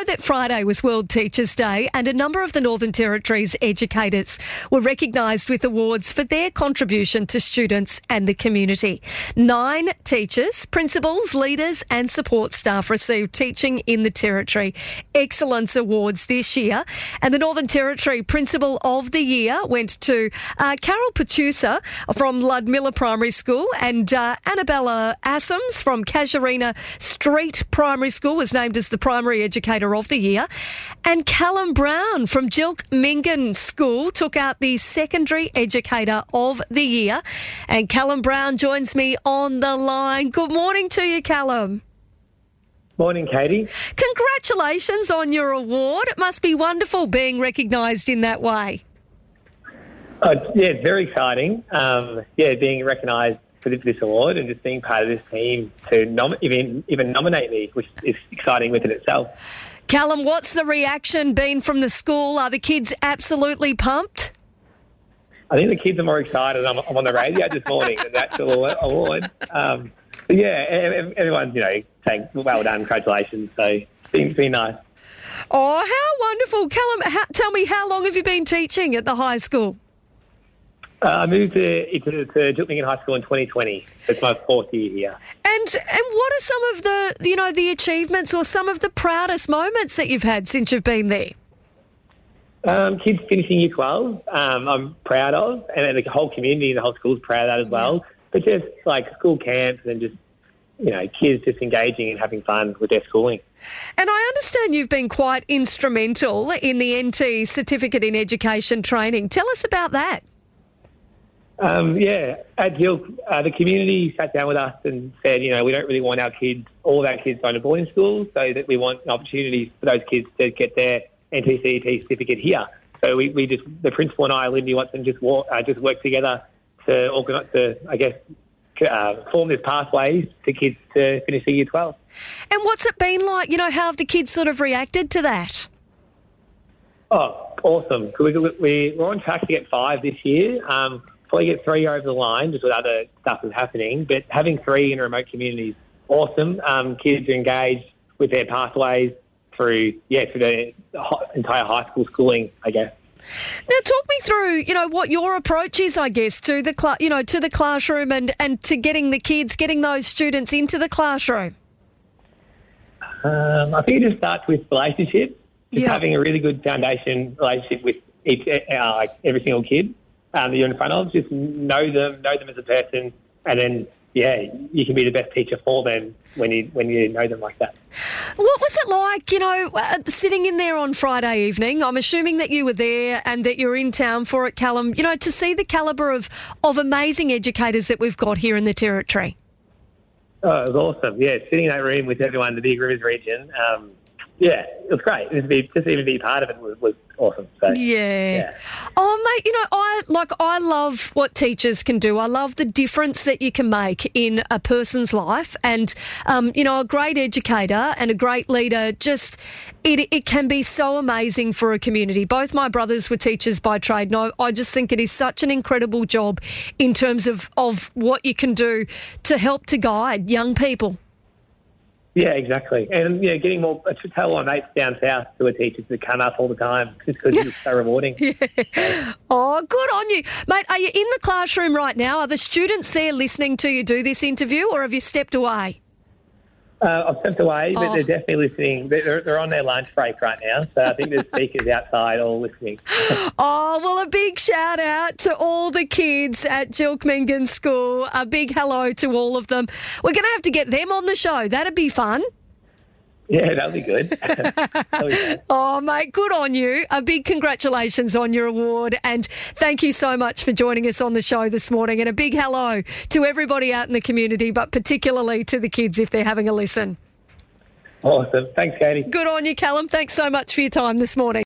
know that Friday was World Teachers' Day, and a number of the Northern Territory's educators were recognised with awards for their contribution to students and the community. Nine teachers, principals, leaders, and support staff received Teaching in the Territory Excellence Awards this year, and the Northern Territory Principal of the Year went to uh, Carol Patusa from Ludmilla Primary School and uh, Annabella Assams from Casuarina Street Primary School was named as the Primary Educator of the Year. And Callum Brown from Jilkminggan School took out the Secondary Educator of the Year. And Callum Brown joins me on the line. Good morning to you, Callum. Morning, Katie. Congratulations on your award. It must be wonderful being recognised in that way. Uh, yeah, it's very exciting. Um, yeah, being recognised for this award and just being part of this team to nom- even even nominate me, which is exciting within itself. Callum, what's the reaction been from the school? Are the kids absolutely pumped? I think the kids are more excited. I'm, I'm on the radio this morning, the actual award. Um, yeah, everyone's you know saying well done, congratulations. So it's been, been nice. Oh, how wonderful, Callum! How, tell me, how long have you been teaching at the high school? Uh, I moved to, to, to High School in 2020. It's my fourth year here. And and what are some of the you know the achievements or some of the proudest moments that you've had since you've been there? Um, kids finishing year 12, um, I'm proud of, and the whole community, and the whole school's proud of that as well. But just like school camps and just you know, kids just engaging and having fun with their schooling. And I understand you've been quite instrumental in the NT Certificate in Education training. Tell us about that. Um, yeah, at Jill, uh, the community sat down with us and said, you know, we don't really want our kids, all of our kids going to boarding schools, so that we want opportunities for those kids to get their NTCET certificate here. So we, we just, the principal and I, Lindy Watson, just walk, uh, just worked together to organise, to, I guess, uh, form this pathways for kids to finish the year 12. And what's it been like? You know, how have the kids sort of reacted to that? Oh, awesome. We, we, we're on track to get five this year. Um, probably get three over the line just with other stuff that's happening. But having three in a remote communities, awesome. Um, kids are engaged with their pathways through, yeah, through the entire high school schooling, I guess. Now, talk me through, you know, what your approach is, I guess, to the cl- you know to the classroom and and to getting the kids, getting those students into the classroom. Um, I think it just starts with relationships, just yep. having a really good foundation relationship with each, uh, like every single kid um, that you're in front of. Just know them, know them as a person, and then yeah, you can be the best teacher for them when you when you know them like that. What was it like, you know, uh, sitting in there on Friday evening? I'm assuming that you were there and that you're in town for it, Callum. You know, to see the calibre of of amazing educators that we've got here in the territory. Oh, it was awesome. Yeah, sitting in that room with everyone in the Big Rivers region. Um, yeah, it was great. Just, be, just even be part of it was, was awesome. So, yeah. yeah. Oh, mate, you know, I like I love what teachers can do. I love the difference that you can make in a person's life, and um, you know, a great educator and a great leader. Just it, it can be so amazing for a community. Both my brothers were teachers by trade. No, I just think it is such an incredible job in terms of of what you can do to help to guide young people. Yeah, exactly. And, know, getting more, I should tell my mates down south who are teachers to come up all the time just because it's so rewarding. Yeah. Oh, good on you. Mate, are you in the classroom right now? Are the students there listening to you do this interview or have you stepped away? Uh, I've stepped away, but oh. they're definitely listening. They're, they're, on their lunch break right now, so I think there's speakers outside all listening. oh, well, a big shout out to all the kids at Jilkminggan School. A big hello to all of them. We're going to have to get them on the show. That'd be fun. Yeah, that'll be good. that'll be oh, mate, good on you. A big congratulations on your award. And thank you so much for joining us on the show this morning. And a big hello to everybody out in the community, but particularly to the kids if they're having a listen. Awesome. Thanks, Katie. Good on you, Callum. Thanks so much for your time this morning.